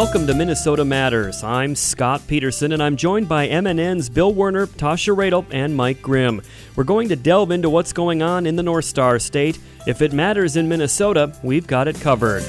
Welcome to Minnesota Matters. I'm Scott Peterson, and I'm joined by MNN's Bill Werner, Tasha Radel, and Mike Grimm. We're going to delve into what's going on in the North Star State. If it matters in Minnesota, we've got it covered.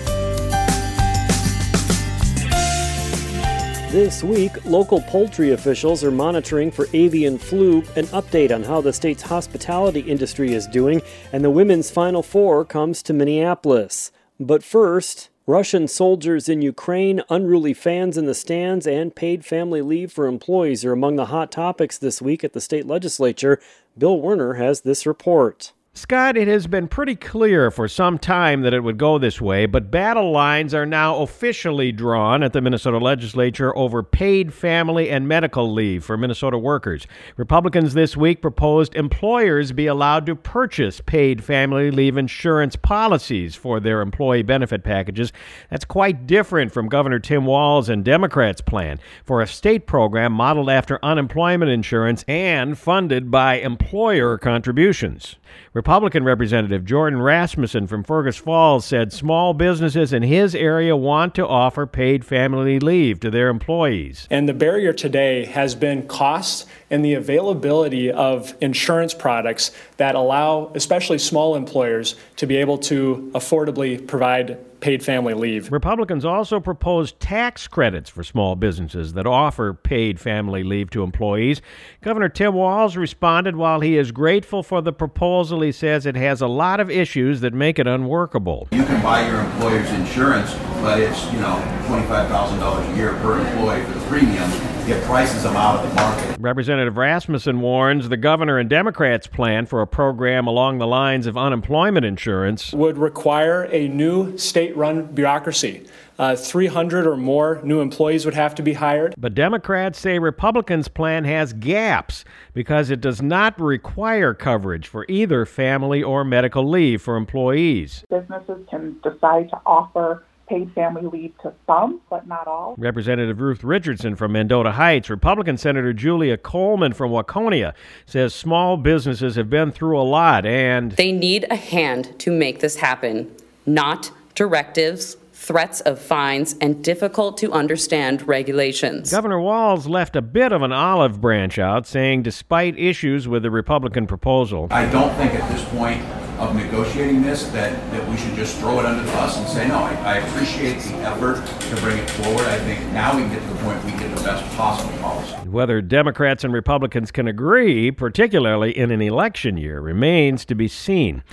This week, local poultry officials are monitoring for avian flu, an update on how the state's hospitality industry is doing, and the women's Final Four comes to Minneapolis. But first, Russian soldiers in Ukraine, unruly fans in the stands, and paid family leave for employees are among the hot topics this week at the state legislature. Bill Werner has this report. Scott, it has been pretty clear for some time that it would go this way, but battle lines are now officially drawn at the Minnesota legislature over paid family and medical leave for Minnesota workers. Republicans this week proposed employers be allowed to purchase paid family leave insurance policies for their employee benefit packages. That's quite different from Governor Tim Walz and Democrats' plan for a state program modeled after unemployment insurance and funded by employer contributions. Republican Representative Jordan Rasmussen from Fergus Falls said small businesses in his area want to offer paid family leave to their employees. And the barrier today has been cost and the availability of insurance products that allow, especially small employers, to be able to affordably provide paid family leave. Republicans also proposed tax credits for small businesses that offer paid family leave to employees. Governor Tim Walz responded while he is grateful for the proposal, he says it has a lot of issues that make it unworkable. You can buy your employer's insurance, but it's, you know, $25,000 a year per employee for the premium it prices them out of the market. Representative Rasmussen warns the governor and Democrats' plan for a program along the lines of unemployment insurance would require a new state run bureaucracy. Uh, 300 or more new employees would have to be hired. But Democrats say Republicans' plan has gaps because it does not require coverage for either family or medical leave for employees. Businesses can decide to offer paid family leave to some, but not all. Representative Ruth Richardson from Mendota Heights, Republican Senator Julia Coleman from Waconia says small businesses have been through a lot and they need a hand to make this happen, not directives threats of fines, and difficult to understand regulations. Governor Walz left a bit of an olive branch out, saying despite issues with the Republican proposal, I don't think at this point of negotiating this that, that we should just throw it under the bus and say, no, I, I appreciate the effort to bring it forward. I think now we can get to the point we get the best possible policy. Whether Democrats and Republicans can agree, particularly in an election year, remains to be seen.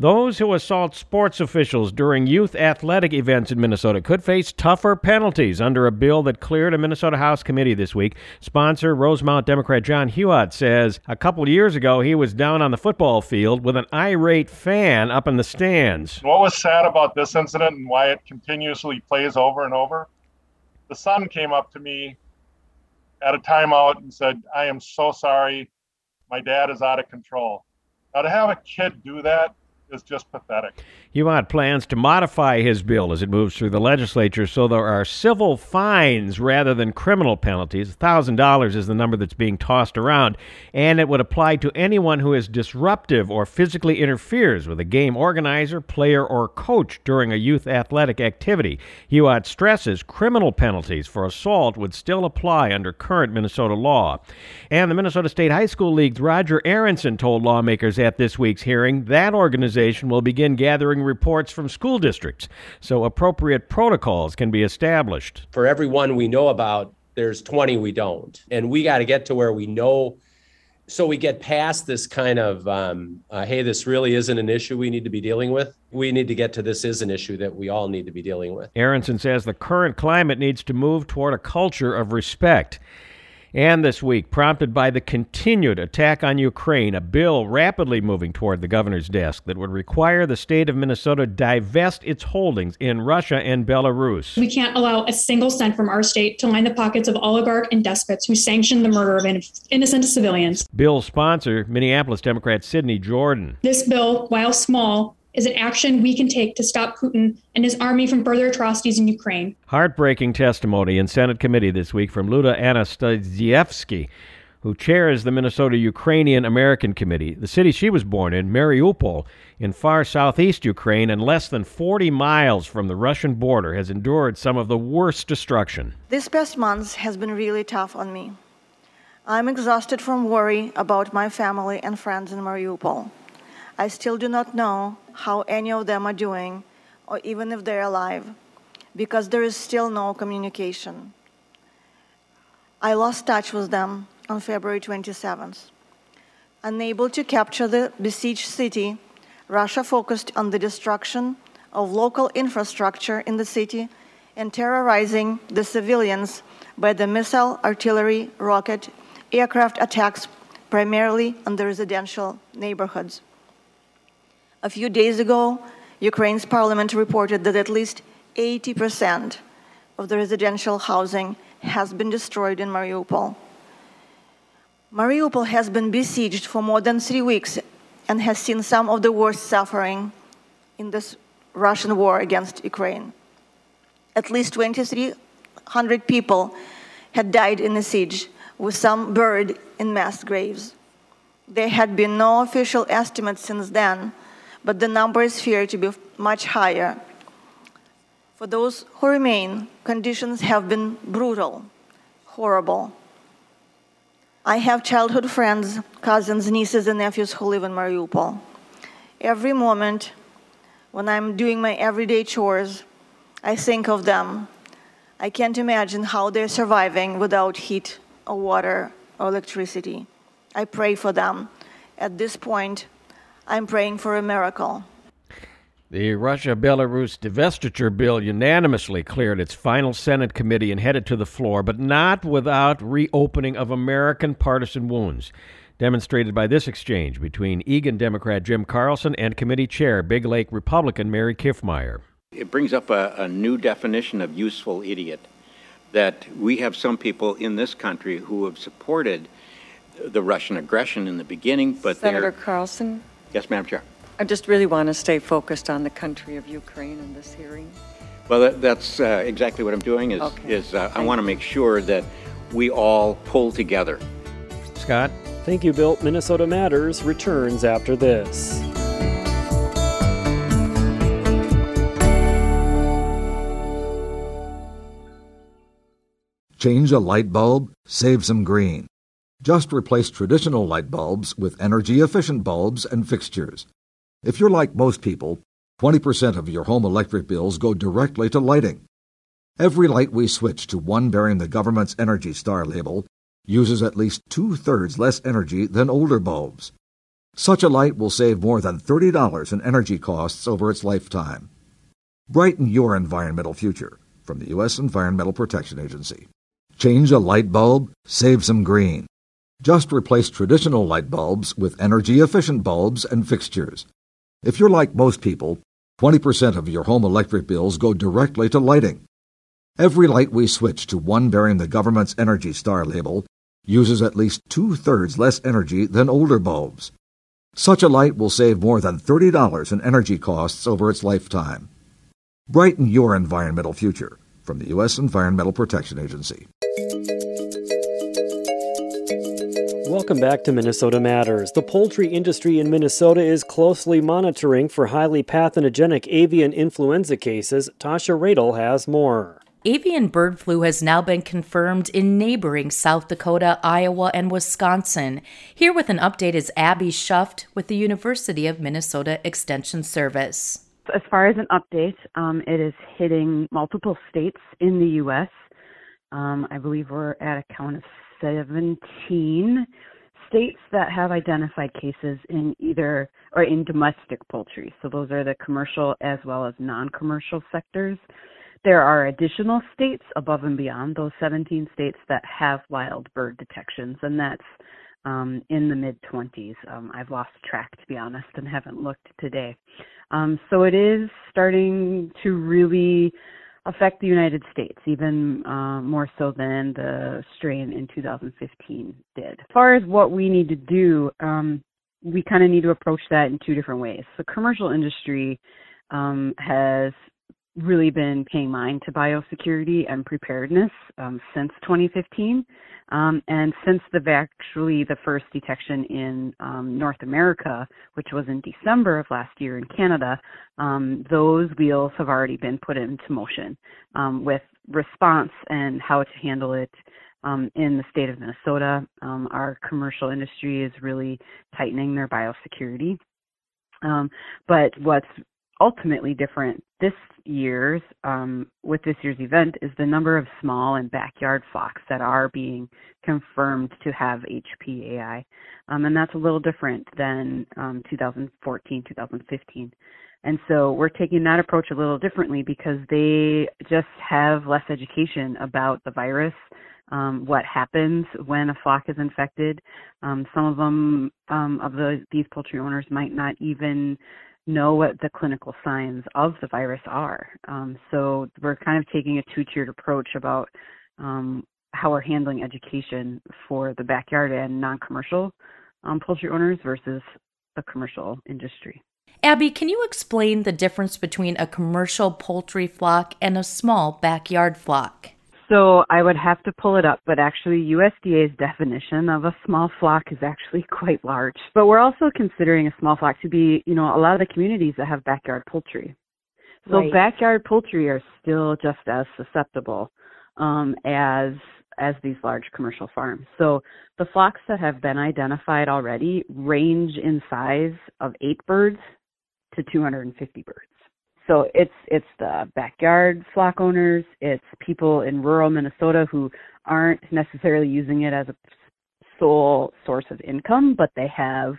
Those who assault sports officials during youth athletic events in Minnesota could face tougher penalties under a bill that cleared a Minnesota House committee this week. Sponsor Rosemount Democrat John Huot says a couple years ago he was down on the football field with an irate fan up in the stands. What was sad about this incident and why it continuously plays over and over? The son came up to me at a timeout and said, I am so sorry. My dad is out of control. Now, to have a kid do that is just pathetic. Huot plans to modify his bill as it moves through the legislature so there are civil fines rather than criminal penalties. $1,000 is the number that's being tossed around, and it would apply to anyone who is disruptive or physically interferes with a game organizer, player, or coach during a youth athletic activity. Huot stresses criminal penalties for assault would still apply under current Minnesota law. And the Minnesota State High School League's Roger Aronson told lawmakers at this week's hearing that organization organization will begin gathering reports from school districts so appropriate protocols can be established. For every one we know about, there's 20 we don't. And we got to get to where we know so we get past this kind of um, uh, hey this really isn't an issue we need to be dealing with we need to get to this is an issue that we all need to be dealing with aronson says the current climate needs to move toward a culture of respect and this week, prompted by the continued attack on Ukraine, a bill rapidly moving toward the governor's desk that would require the state of Minnesota divest its holdings in Russia and Belarus. We can't allow a single cent from our state to line the pockets of oligarch and despots who sanction the murder of innocent civilians. Bill sponsor, Minneapolis Democrat Sydney Jordan. This bill, while small, is an action we can take to stop Putin and his army from further atrocities in Ukraine. Heartbreaking testimony in Senate committee this week from Luda Anastasievsky who chairs the Minnesota Ukrainian American Committee. The city she was born in, Mariupol, in far southeast Ukraine and less than 40 miles from the Russian border, has endured some of the worst destruction. This past month has been really tough on me. I'm exhausted from worry about my family and friends in Mariupol. I still do not know how any of them are doing or even if they're alive because there is still no communication. I lost touch with them on February 27th. Unable to capture the besieged city, Russia focused on the destruction of local infrastructure in the city and terrorizing the civilians by the missile, artillery, rocket, aircraft attacks primarily on the residential neighborhoods. A few days ago, Ukraine's parliament reported that at least 80% of the residential housing has been destroyed in Mariupol. Mariupol has been besieged for more than three weeks and has seen some of the worst suffering in this Russian war against Ukraine. At least 2,300 people had died in the siege, with some buried in mass graves. There had been no official estimates since then, but the number is feared to be much higher. For those who remain, conditions have been brutal, horrible. I have childhood friends, cousins, nieces, and nephews who live in Mariupol. Every moment when I'm doing my everyday chores, I think of them. I can't imagine how they're surviving without heat or water or electricity. I pray for them. At this point, I'm praying for a miracle. The Russia Belarus divestiture bill unanimously cleared its final Senate committee and headed to the floor, but not without reopening of American partisan wounds, demonstrated by this exchange between Eagan Democrat Jim Carlson and committee chair Big Lake Republican Mary Kiffmeyer. It brings up a, a new definition of useful idiot that we have some people in this country who have supported the Russian aggression in the beginning, but Senator Carlson? Yes, Madam Chair. I just really want to stay focused on the country of Ukraine in this hearing. Well, that, that's uh, exactly what I'm doing. Is Okay. is uh, I want to make sure that we all pull together. Scott? Thank you, Bill. Minnesota Matters returns after this. Change a light bulb, save some green. Just replace traditional light bulbs with energy efficient bulbs and fixtures. If you're like most people, 20% of your home electric bills go directly to lighting. Every light we switch to one bearing the government's Energy Star label uses at least two thirds less energy than older bulbs. Such a light will save more than $30 in energy costs over its lifetime. Brighten your environmental future from the U.S. Environmental Protection Agency. Change a light bulb, save some green. Just replace traditional light bulbs with energy efficient bulbs and fixtures. If you're like most people, 20% of your home electric bills go directly to lighting. Every light we switch to one bearing the government's Energy Star label uses at least two thirds less energy than older bulbs. Such a light will save more than $30 in energy costs over its lifetime. Brighten your environmental future from the U.S. Environmental Protection Agency. Welcome back to Minnesota Matters. The poultry industry in Minnesota is closely monitoring for highly pathogenic avian influenza cases. Tasha Radel has more. Avian bird flu has now been confirmed in neighboring South Dakota, Iowa, and Wisconsin. Here with an update is Abby Schuft with the University of Minnesota Extension Service. As far as an update, um, it is hitting multiple states in the U.S. Um, I believe we're at a count of 17 states that have identified cases in either or in domestic poultry. So those are the commercial as well as non-commercial sectors. There are additional states above and beyond those 17 states that have wild bird detections, and that's um, in the mid 20s. Um, I've lost track, to be honest, and haven't looked today. Um, so it is starting to really affect the United States, even uh, more so than the strain in 2015 did. As far as what we need to do, um, we kind of need to approach that in two different ways. The commercial industry um, has really been paying mind to biosecurity and preparedness um, since 2015. Um, and since the actually the first detection in um, North America, which was in December of last year in Canada, um, those wheels have already been put into motion um, with response and how to handle it um, in the state of Minnesota. Our commercial industry is really tightening their biosecurity. But what's ultimately different this year's um, with this year's event is the number of small and backyard flocks that are being confirmed to have HPAI, um, and that's a little different than um, 2014, 2015. And so we're taking that approach a little differently because they just have less education about the virus, um, what happens when a flock is infected. Um, some of them, um, of the these poultry owners, might not even know what the clinical signs of the virus are. Um, so we're kind of taking a two-tiered approach about um, how we're handling education for the backyard and non-commercial um, poultry owners versus the commercial industry. Abby, can you explain the difference between a commercial poultry flock and a small backyard flock? So I would have to pull it up, but actually USDA's definition of a small flock is actually quite large. But we're also considering a small flock to be, you know, a lot of the communities that have backyard poultry. So right. backyard poultry are still just as susceptible um, as as these large commercial farms. So the flocks that have been identified already range in size of eight birds to 250 birds. So it's it's the backyard flock owners, it's people in rural Minnesota who aren't necessarily using it as a sole source of income, but they have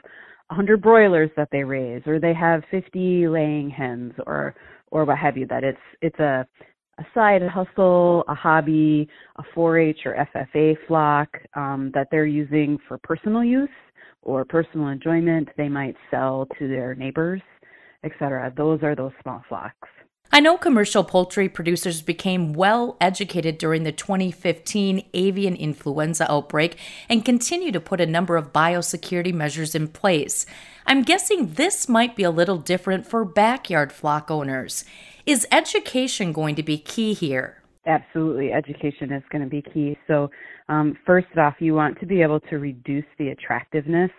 100 broilers that they raise, or they have 50 laying hens, or or what have you. That it's it's a a side hustle, a hobby, a 4-H or FFA flock um, that they're using for personal use or personal enjoyment. They might sell to their neighbors etc. Those are those small flocks. I know commercial poultry producers became well educated during the 2015 avian influenza outbreak and continue to put a number of biosecurity measures in place. I'm guessing this might be a little different for backyard flock owners. Is education going to be key here? Absolutely, education is going to be key. So, um, first off, you want to be able to reduce the attractiveness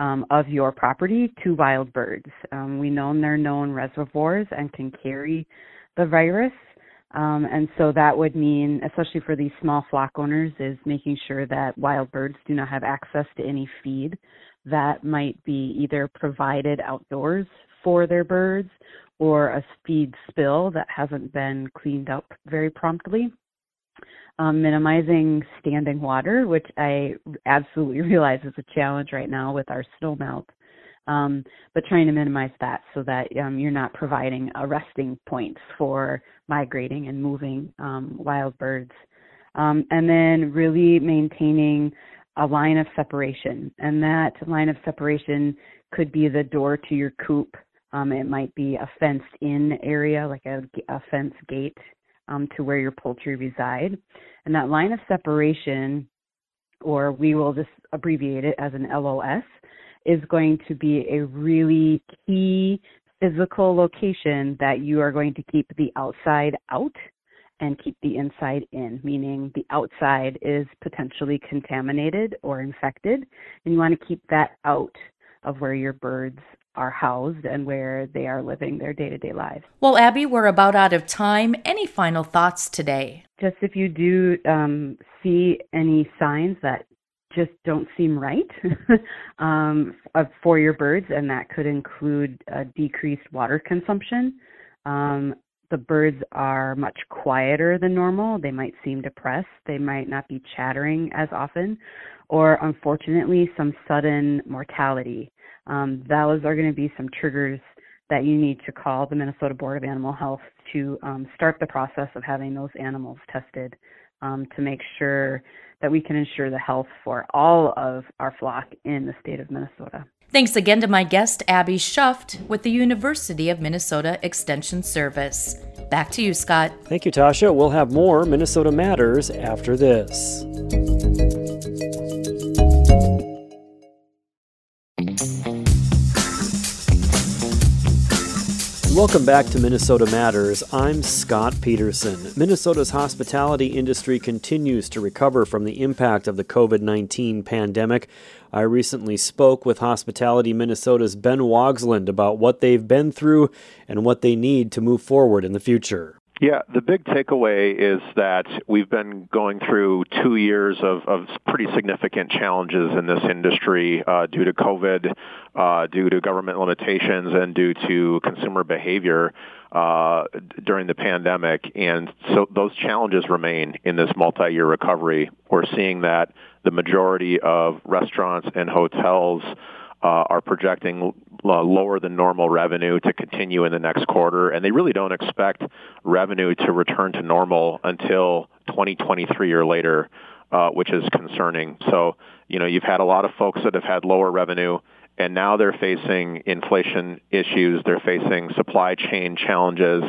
um, of your property to wild birds. Um, we know they're known reservoirs and can carry the virus. Um, and so that would mean, especially for these small flock owners, is making sure that wild birds do not have access to any feed that might be either provided outdoors for their birds or a feed spill that hasn't been cleaned up very promptly um, minimizing standing water, which I absolutely realize is a challenge right now with our snow melt. Um, but trying to minimize that so that um, you're not providing a resting point for migrating and moving um, wild birds. Um, and then really maintaining a line of separation. And that line of separation could be the door to your coop. Um, it might be a fenced in area, like a, a fence gate um, to where your poultry reside. And that line of separation, or we will just abbreviate it as an LOS, is going to be a really key physical location that you are going to keep the outside out and keep the inside in, meaning the outside is potentially contaminated or infected, and you want to keep that out of where your birds are housed and where they are living their day to day lives. Well, Abby, we're about out of time. Any final thoughts today? Just if you do um, see any signs that just don't seem right um, for your birds, and that could include decreased water consumption. Um, the birds are much quieter than normal. They might seem depressed. They might not be chattering as often, or unfortunately, some sudden mortality um, those are going to be some triggers that you need to call the Minnesota Board of Animal Health to um, start the process of having those animals tested um, to make sure that we can ensure the health for all of our flock in the state of Minnesota. Thanks again to my guest, Abby Schuft, with the University of Minnesota Extension Service. Back to you, Scott. Thank you, Tasha. We'll have more Minnesota Matters after this. Welcome back to Minnesota Matters. I'm Scott Peterson. Minnesota's hospitality industry continues to recover from the impact of the COVID 19 pandemic. I recently spoke with Hospitality Minnesota's Ben Wogsland about what they've been through and what they need to move forward in the future. Yeah, the big takeaway is that we've been going through two years of, of pretty significant challenges in this industry uh, due to COVID, uh, due to government limitations, and due to consumer behavior uh, during the pandemic. And so those challenges remain in this multi-year recovery. We're seeing that the majority of restaurants and hotels are projecting uh, lower than normal revenue to continue in the next quarter, and they really don't expect revenue to return to normal until 2023 or later, uh, which is concerning. So, you know, you've had a lot of folks that have had lower revenue, and now they're facing inflation issues, they're facing supply chain challenges,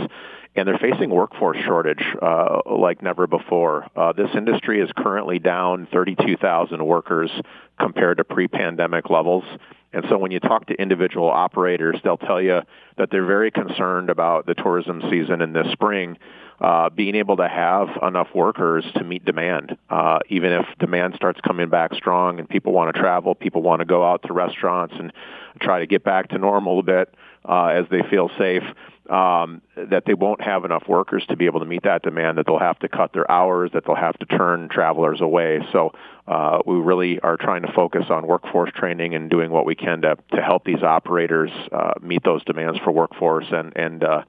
and they're facing workforce shortage uh, like never before. Uh, this industry is currently down 32,000 workers compared to pre-pandemic levels. And so when you talk to individual operators, they'll tell you that they're very concerned about the tourism season in this spring, uh, being able to have enough workers to meet demand. Uh, even if demand starts coming back strong and people want to travel, people want to go out to restaurants and try to get back to normal a bit uh, as they feel safe um, that they won't have enough workers to be able to meet that demand, that they'll have to cut their hours, that they'll have to turn travelers away. So uh, we really are trying to focus on workforce training and doing what we can to, to help these operators uh, meet those demands for workforce and, and, uh,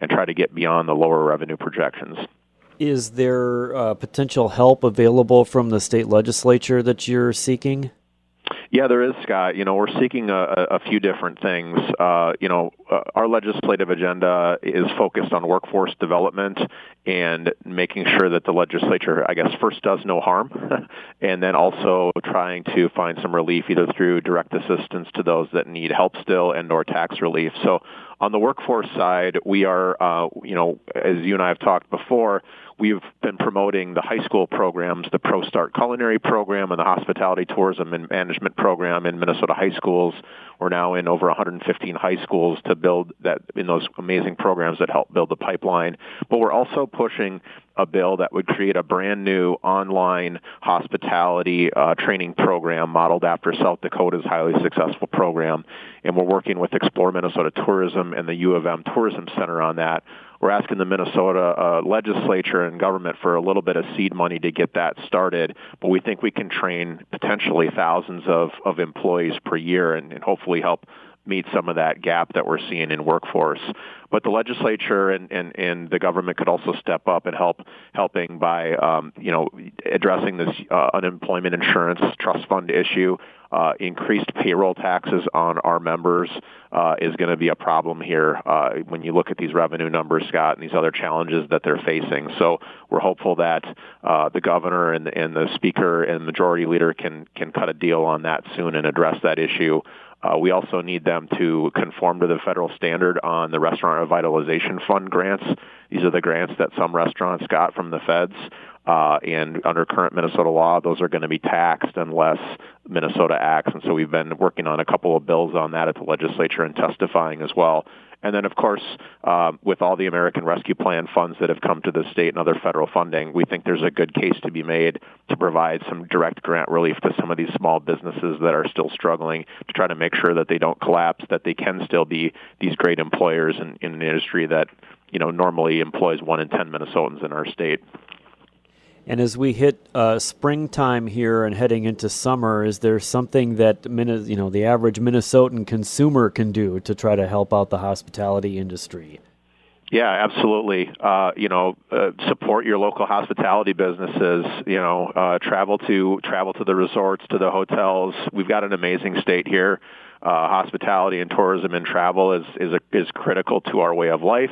and try to get beyond the lower revenue projections. Is there uh, potential help available from the state legislature that you're seeking? Yeah, there is, Scott. You know, we're seeking a, a few different things. Uh, you know, uh, our legislative agenda is focused on workforce development and making sure that the legislature, I guess, first does no harm, and then also trying to find some relief either through direct assistance to those that need help still and/or tax relief. So, on the workforce side, we are, uh, you know, as you and I have talked before We've been promoting the high school programs, the Pro Start Culinary Program and the Hospitality Tourism and Management Program in Minnesota high schools. We're now in over 115 high schools to build that in those amazing programs that help build the pipeline. But we're also pushing a bill that would create a brand new online hospitality uh, training program modeled after South Dakota's highly successful program. And we're working with Explore Minnesota Tourism and the U of M Tourism Center on that we're asking the Minnesota uh, legislature and government for a little bit of seed money to get that started. But we think we can train potentially thousands of, of employees per year and, and hopefully help meet some of that gap that we're seeing in workforce. But the legislature and, and, and the government could also step up and help helping by um, you know addressing this uh, unemployment insurance trust fund issue. Uh, increased payroll taxes on our members uh, is going to be a problem here uh, when you look at these revenue numbers, Scott, and these other challenges that they're facing. So we're hopeful that uh, the governor and, and the speaker and majority leader can can cut a deal on that soon and address that issue. Uh, we also need them to conform to the federal standard on the Restaurant Revitalization Fund grants. These are the grants that some restaurants got from the feds. Uh, and under current Minnesota law, those are going to be taxed unless Minnesota acts. And so we've been working on a couple of bills on that at the legislature and testifying as well. And then, of course, um, with all the American Rescue Plan funds that have come to the state and other federal funding, we think there's a good case to be made to provide some direct grant relief to some of these small businesses that are still struggling to try to make sure that they don't collapse, that they can still be these great employers in, in an industry that you know normally employs one in ten Minnesotans in our state. And as we hit uh, springtime here and heading into summer, is there something that you know the average Minnesotan consumer can do to try to help out the hospitality industry? Yeah, absolutely. Uh, you know, uh, support your local hospitality businesses. You know, uh, travel to travel to the resorts, to the hotels. We've got an amazing state here. Uh, hospitality and tourism and travel is is a, is critical to our way of life.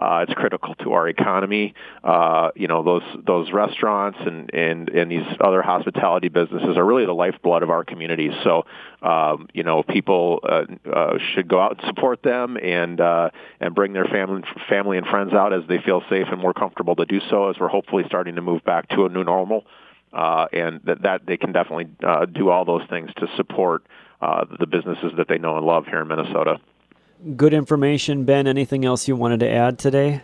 Uh, it's critical to our economy. Uh, you know, those those restaurants and, and and these other hospitality businesses are really the lifeblood of our communities. So, um, you know, people uh, uh, should go out and support them and uh, and bring their family family and friends out as they feel safe and more comfortable to do so. As we're hopefully starting to move back to a new normal. Uh, and that, that they can definitely uh, do all those things to support uh, the businesses that they know and love here in Minnesota. good information. Ben, anything else you wanted to add today?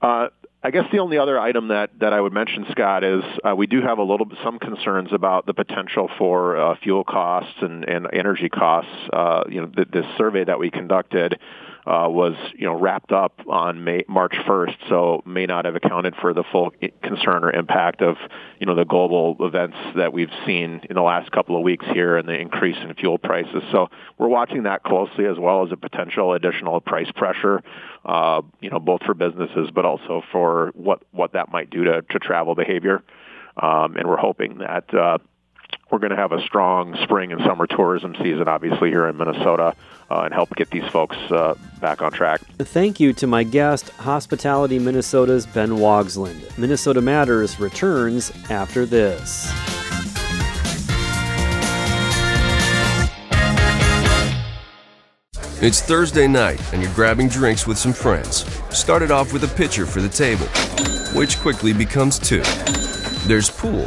Uh, I guess the only other item that, that I would mention, Scott, is uh, we do have a little bit some concerns about the potential for uh, fuel costs and, and energy costs. Uh, you know, th- this survey that we conducted uh, was you know wrapped up on May, March 1st, so may not have accounted for the full concern or impact of you know the global events that we've seen in the last couple of weeks here and the increase in fuel prices. So we're watching that closely as well as a potential additional price pressure, uh, you know, both for businesses but also for what what that might do to, to travel behavior. Um, and we're hoping that. Uh, we're going to have a strong spring and summer tourism season, obviously, here in Minnesota, uh, and help get these folks uh, back on track. Thank you to my guest, Hospitality Minnesota's Ben Wogsland. Minnesota Matters returns after this. It's Thursday night, and you're grabbing drinks with some friends. Started off with a pitcher for the table, which quickly becomes two. There's pool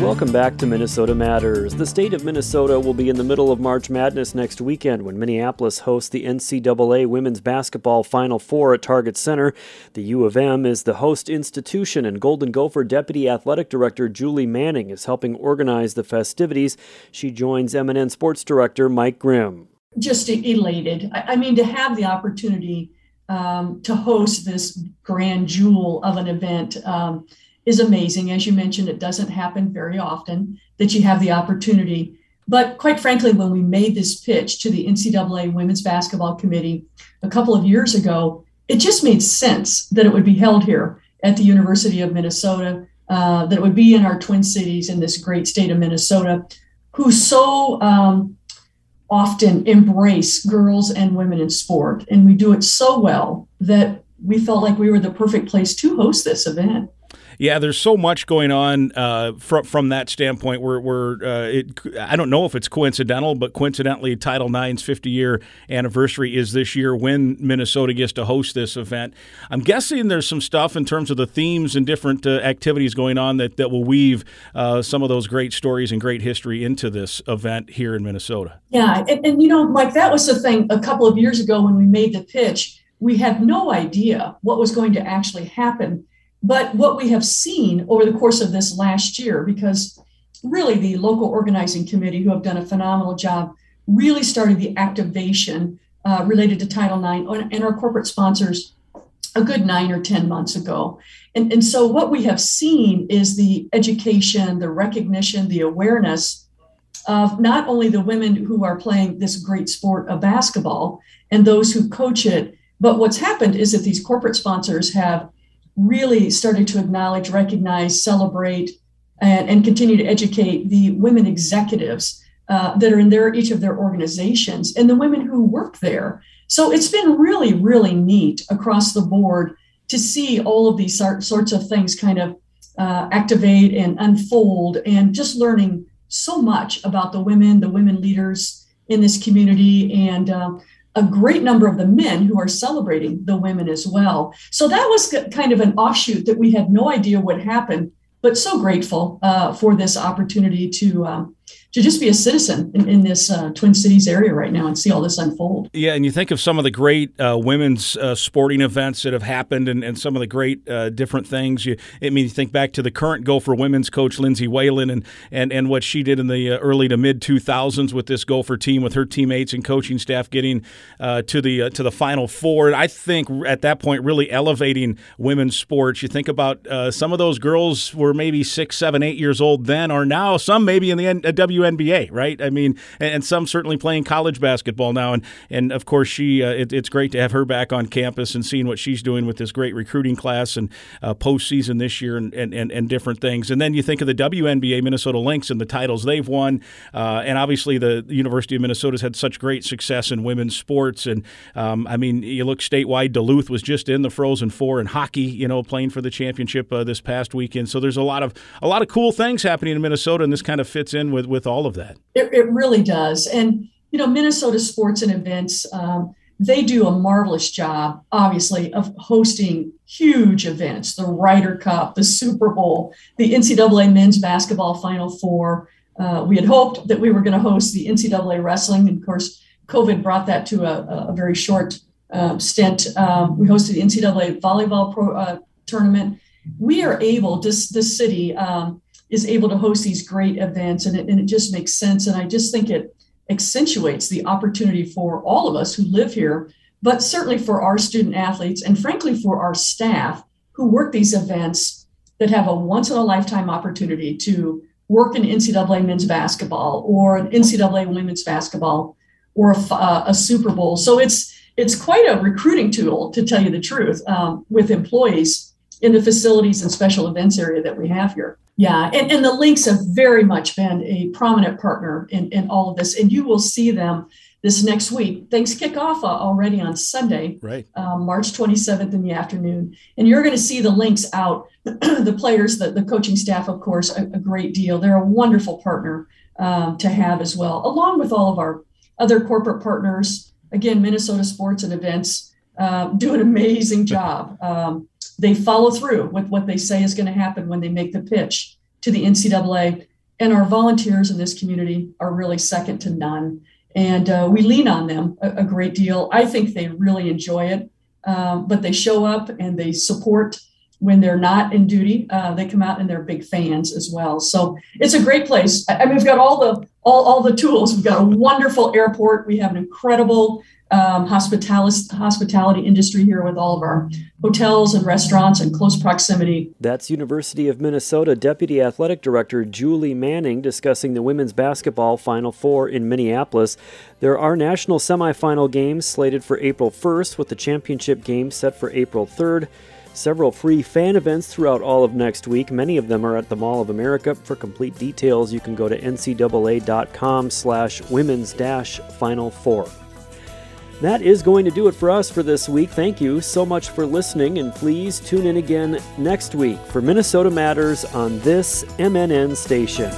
Welcome back to Minnesota Matters. The state of Minnesota will be in the middle of March Madness next weekend when Minneapolis hosts the NCAA Women's Basketball Final Four at Target Center. The U of M is the host institution, and Golden Gopher Deputy Athletic Director Julie Manning is helping organize the festivities. She joins MNN Sports Director Mike Grimm. Just elated. I mean, to have the opportunity um, to host this grand jewel of an event. Um, is amazing. As you mentioned, it doesn't happen very often that you have the opportunity. But quite frankly, when we made this pitch to the NCAA Women's Basketball Committee a couple of years ago, it just made sense that it would be held here at the University of Minnesota, uh, that it would be in our Twin Cities in this great state of Minnesota, who so um, often embrace girls and women in sport. And we do it so well that we felt like we were the perfect place to host this event yeah, there's so much going on uh, from from that standpoint. Where uh, it, I don't know if it's coincidental, but coincidentally, Title IX's 50 year anniversary is this year when Minnesota gets to host this event. I'm guessing there's some stuff in terms of the themes and different uh, activities going on that that will weave uh, some of those great stories and great history into this event here in Minnesota. Yeah, and, and you know, Mike, that was the thing a couple of years ago when we made the pitch. We had no idea what was going to actually happen but what we have seen over the course of this last year, because really the local organizing committee, who have done a phenomenal job, really started the activation uh, related to Title IX and our corporate sponsors a good nine or 10 months ago. And, and so what we have seen is the education, the recognition, the awareness of not only the women who are playing this great sport of basketball and those who coach it, but what's happened is that these corporate sponsors have really started to acknowledge, recognize, celebrate, and, and continue to educate the women executives uh, that are in their each of their organizations and the women who work there. So it's been really, really neat across the board to see all of these sorts of things kind of uh, activate and unfold, and just learning so much about the women, the women leaders in this community, and uh, a great number of the men who are celebrating the women as well. So that was kind of an offshoot that we had no idea would happen, but so grateful uh, for this opportunity to um, to just be a citizen in, in this uh, Twin Cities area right now and see all this unfold. Yeah, and you think of some of the great uh, women's uh, sporting events that have happened and, and some of the great uh, different things. You, I mean, you think back to the current Gopher women's coach, Lindsay Whalen, and, and, and what she did in the uh, early to mid 2000s with this Gopher team, with her teammates and coaching staff getting uh, to the to the Final Four. I think at that point, really elevating women's sports. You think about some of those girls were maybe six, seven, eight years old then, are now some maybe in the N- WNBA, right? I mean, and, and, some certainly playing college basketball now. And and of course, she uh, it, it's great to have her back on campus and seeing what she's doing with this great recruiting class and uh, postseason this year and, and, and, and different things. And then you think of the WNBA Minnesota Lynx and the titles they've won, uh, and obviously the, University of Minnesota's had such great success in women's sports. And um, I mean, you look statewide, Duluth was just in the Frozen Four in hockey, you know, playing for the championship uh, this past weekend. So there's a lot of a lot of cool things happening in Minnesota, and this kind of fits in with with all of that. It, it really does, and you know, Minnesota Sports and Events. Um, they do a marvelous job, obviously, of hosting huge events the Ryder Cup, the Super Bowl, the NCAA men's basketball Final Four. Uh, we had hoped that we were going to host the NCAA wrestling. And of course, COVID brought that to a, a very short uh, stint. Um, we hosted the NCAA volleyball pro, uh, tournament. We are able, this, this city um, is able to host these great events, and it, and it just makes sense. And I just think it accentuates the opportunity for all of us who live here, but certainly for our student athletes and frankly for our staff who work these events that have a once in a lifetime opportunity to work in NCAA men's basketball or an NCAA women's basketball or a, uh, a Super Bowl. So it's it's quite a recruiting tool, to tell you the truth, um, with employees in the facilities and special events area that we have here. Yeah, and, and the Lynx have very much been a prominent partner in, in all of this, and you will see them this next week. Things kick off uh, already on Sunday, right? Um, March 27th in the afternoon, and you're going to see the Lynx out. the players, the, the coaching staff, of course, a, a great deal. They're a wonderful partner um, to have as well, along with all of our other corporate partners. Again, Minnesota Sports and Events uh, do an amazing job. Um, they follow through with what they say is going to happen when they make the pitch to the NCAA. And our volunteers in this community are really second to none. And uh, we lean on them a, a, great deal. I think they really enjoy it, um, but they show up and they support when they're not in duty. Uh, they come out and they're big fans as well. So it's a great place. I, I mean, we've got all the all, all the tools. We've got a wonderful airport. We have an incredible um, hospitality, hospitality industry here with all of our hotels and restaurants in close proximity. That's University of Minnesota Deputy Athletic Director Julie Manning discussing the women's basketball Final Four in Minneapolis. There are national semifinal games slated for April 1st, with the championship game set for April 3rd. Several free fan events throughout all of next week. Many of them are at the Mall of America. For complete details, you can go to ncaa.com slash women's dash final four. That is going to do it for us for this week. Thank you so much for listening, and please tune in again next week for Minnesota Matters on this MNN station.